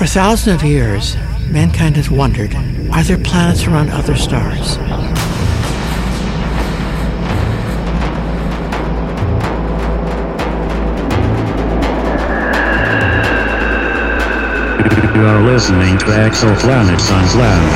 For thousands of years, mankind has wondered are there planets around other stars? You are listening to Exoplanets Unplanned.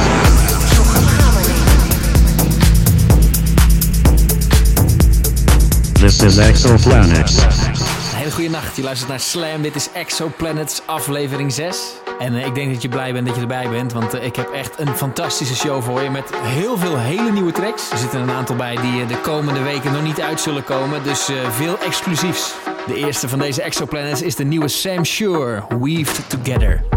This is Exoplanets. Een hele goede nacht. Je luistert naar Slam. Dit is Exoplanets aflevering 6. En eh, ik denk dat je blij bent dat je erbij bent. Want eh, ik heb echt een fantastische show voor je. Met heel veel hele nieuwe tracks. Er zitten een aantal bij die eh, de komende weken nog niet uit zullen komen. Dus veel exclusiefs. De eerste van deze Exoplanets is de nieuwe Sam Shure. Weaved Together.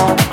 Thank.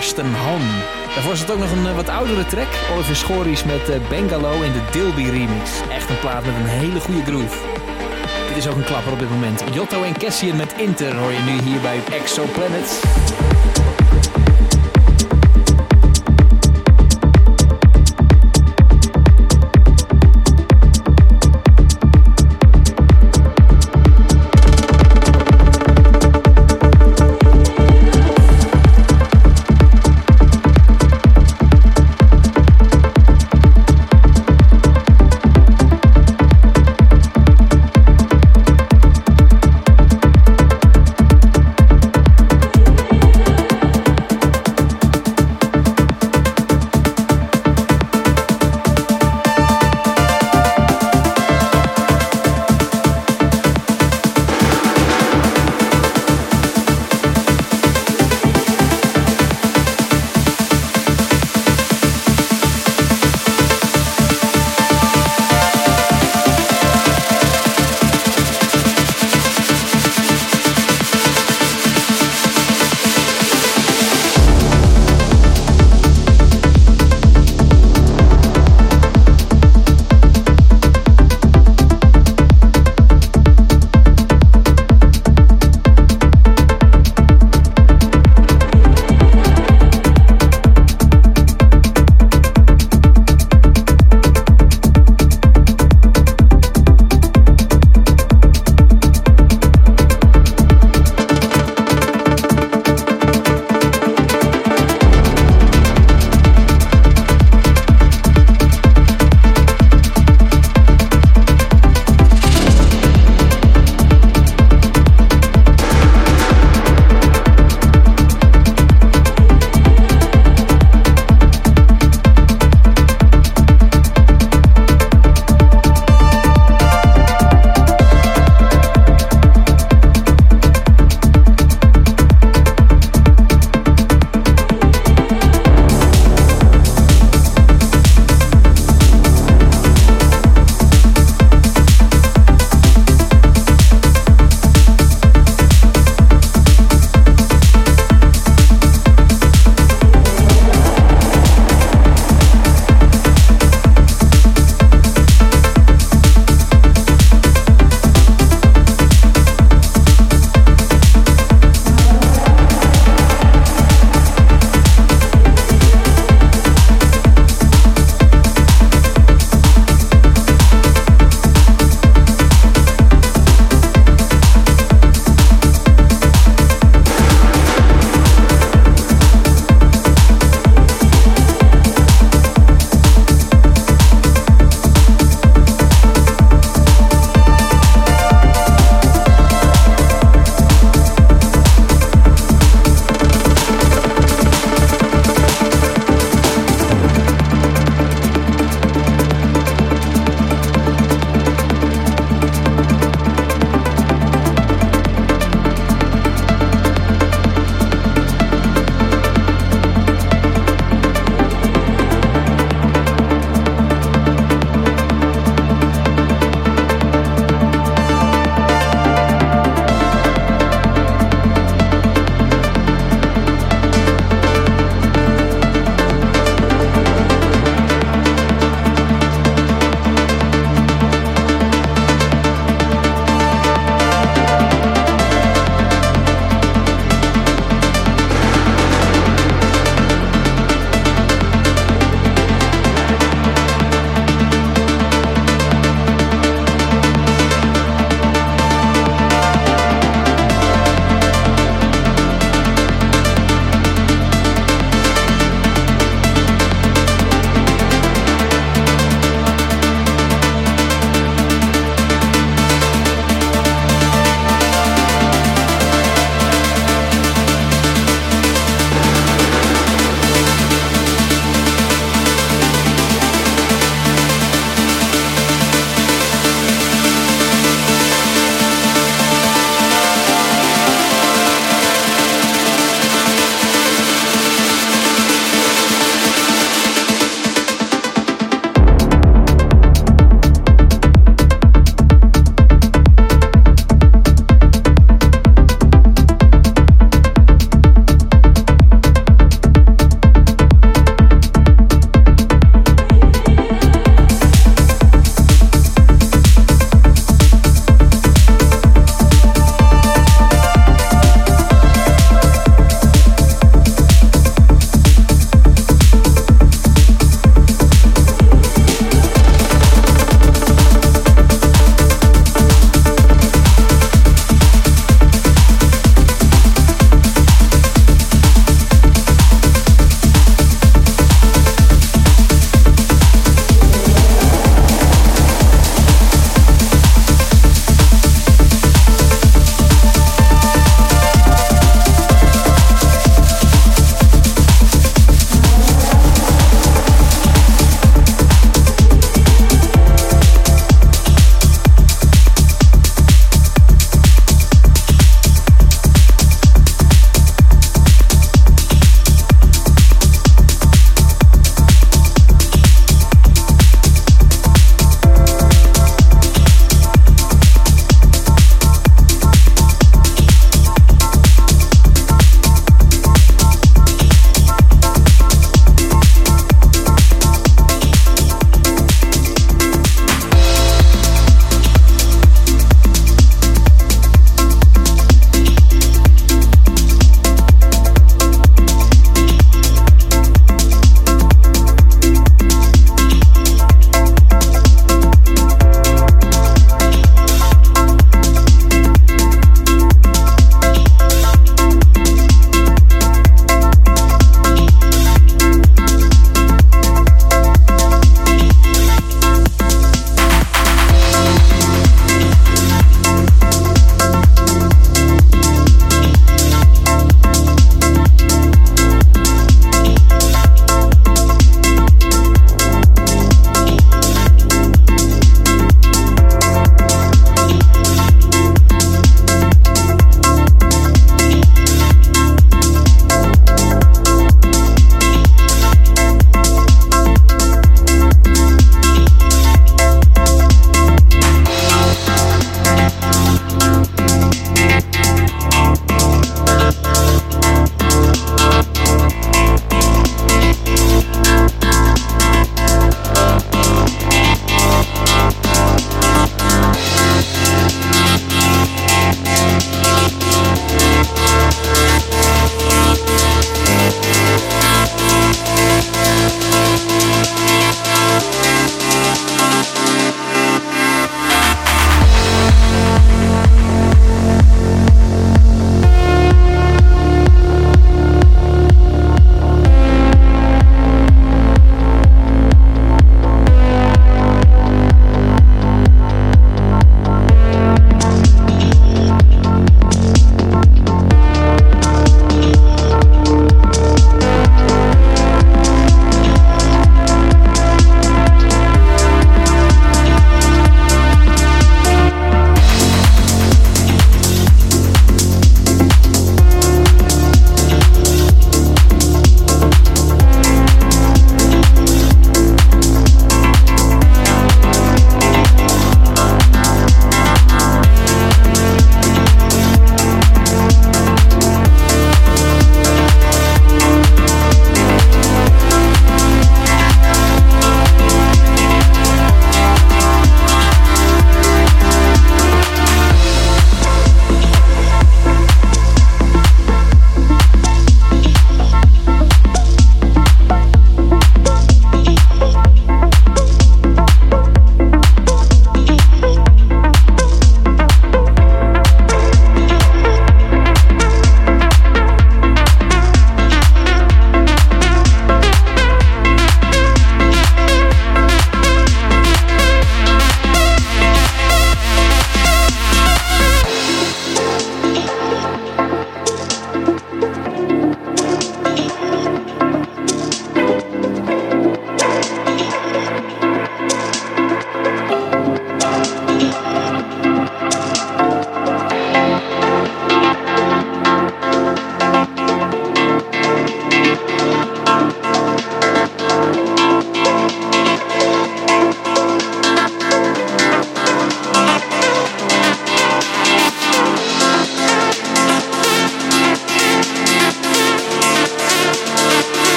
Karsten Han. Daarvoor zat ook nog een eh, wat oudere track. Oliver Schories met uh, Bengalo in de Dilby remix. Echt een plaat met een hele goede groove. Dit is ook een klapper op dit moment. Jotto en Cassian met Inter hoor je nu hier bij Exoplanet.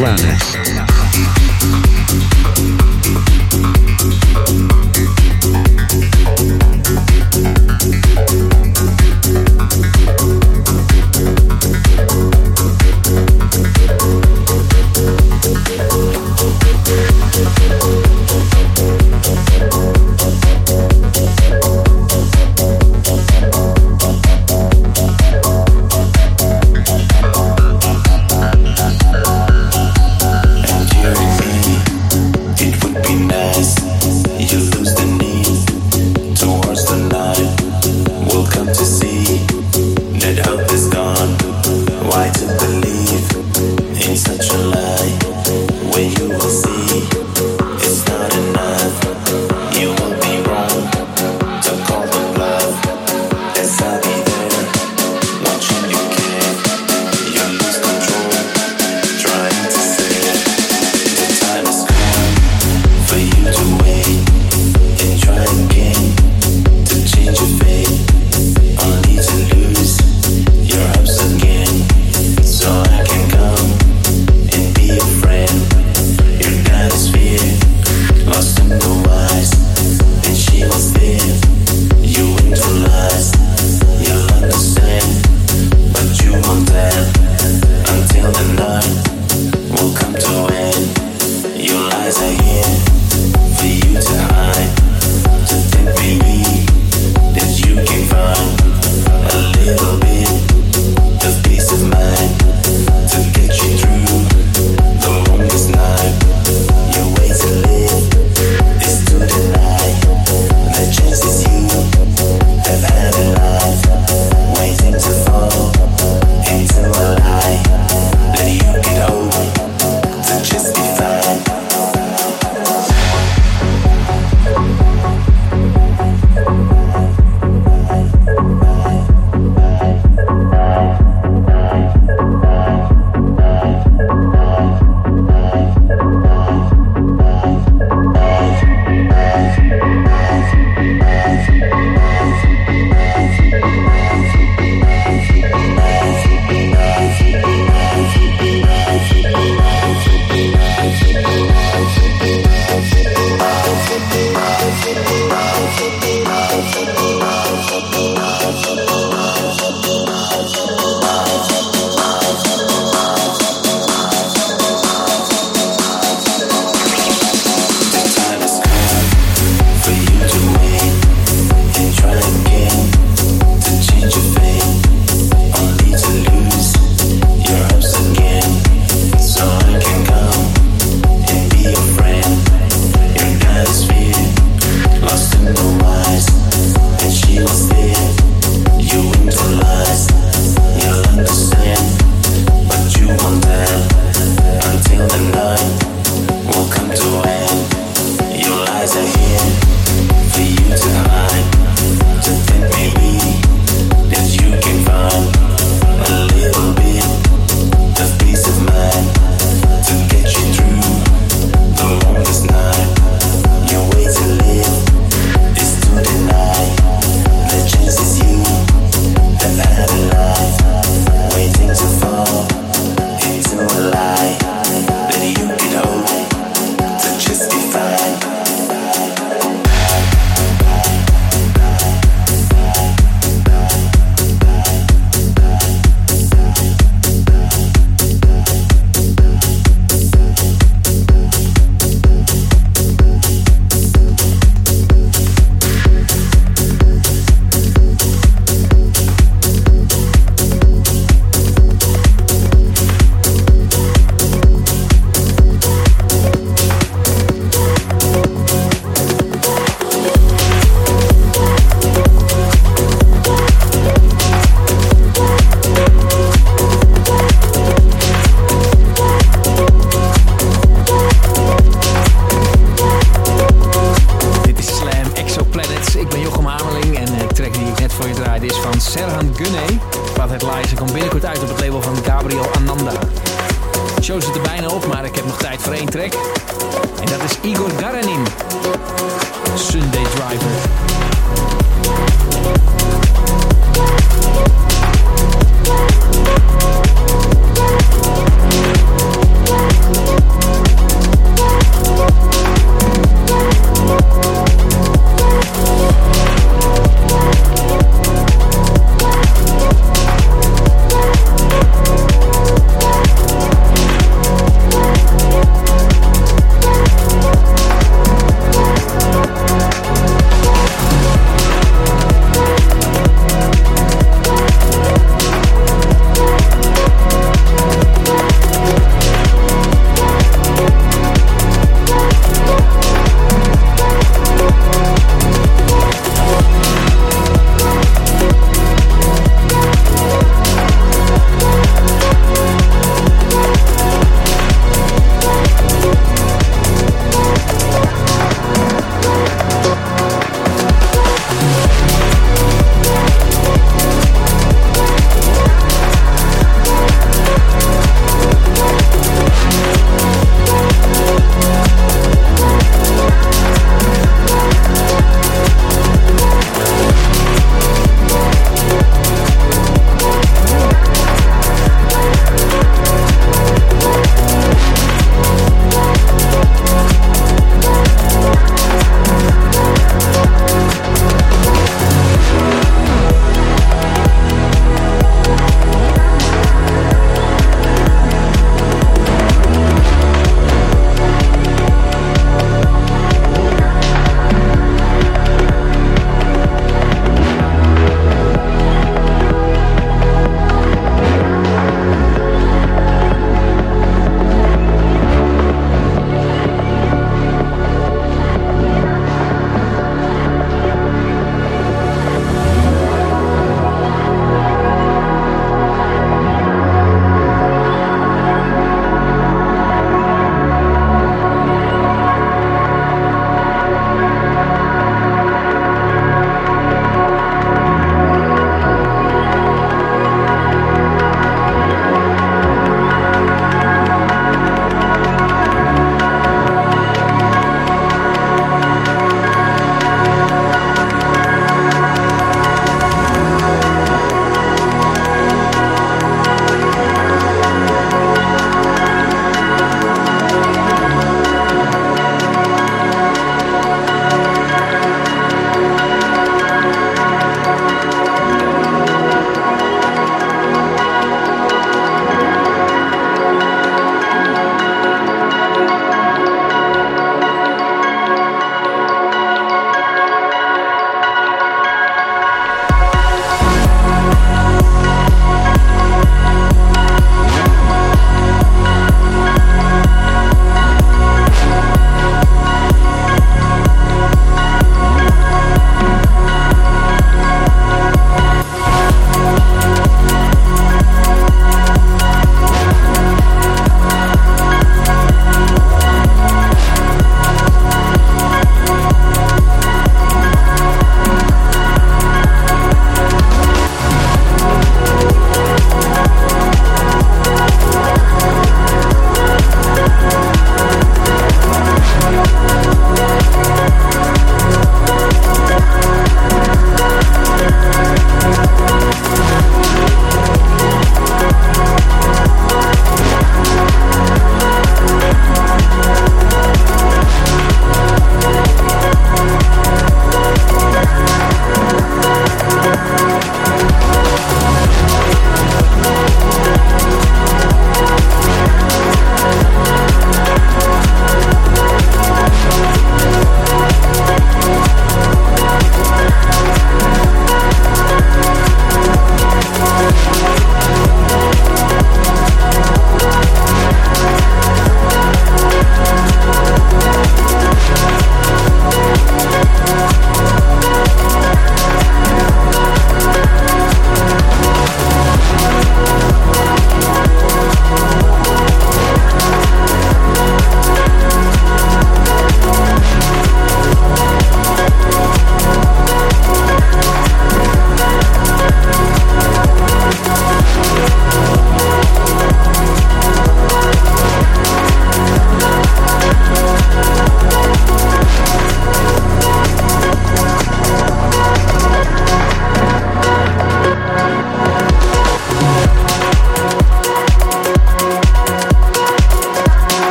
planet.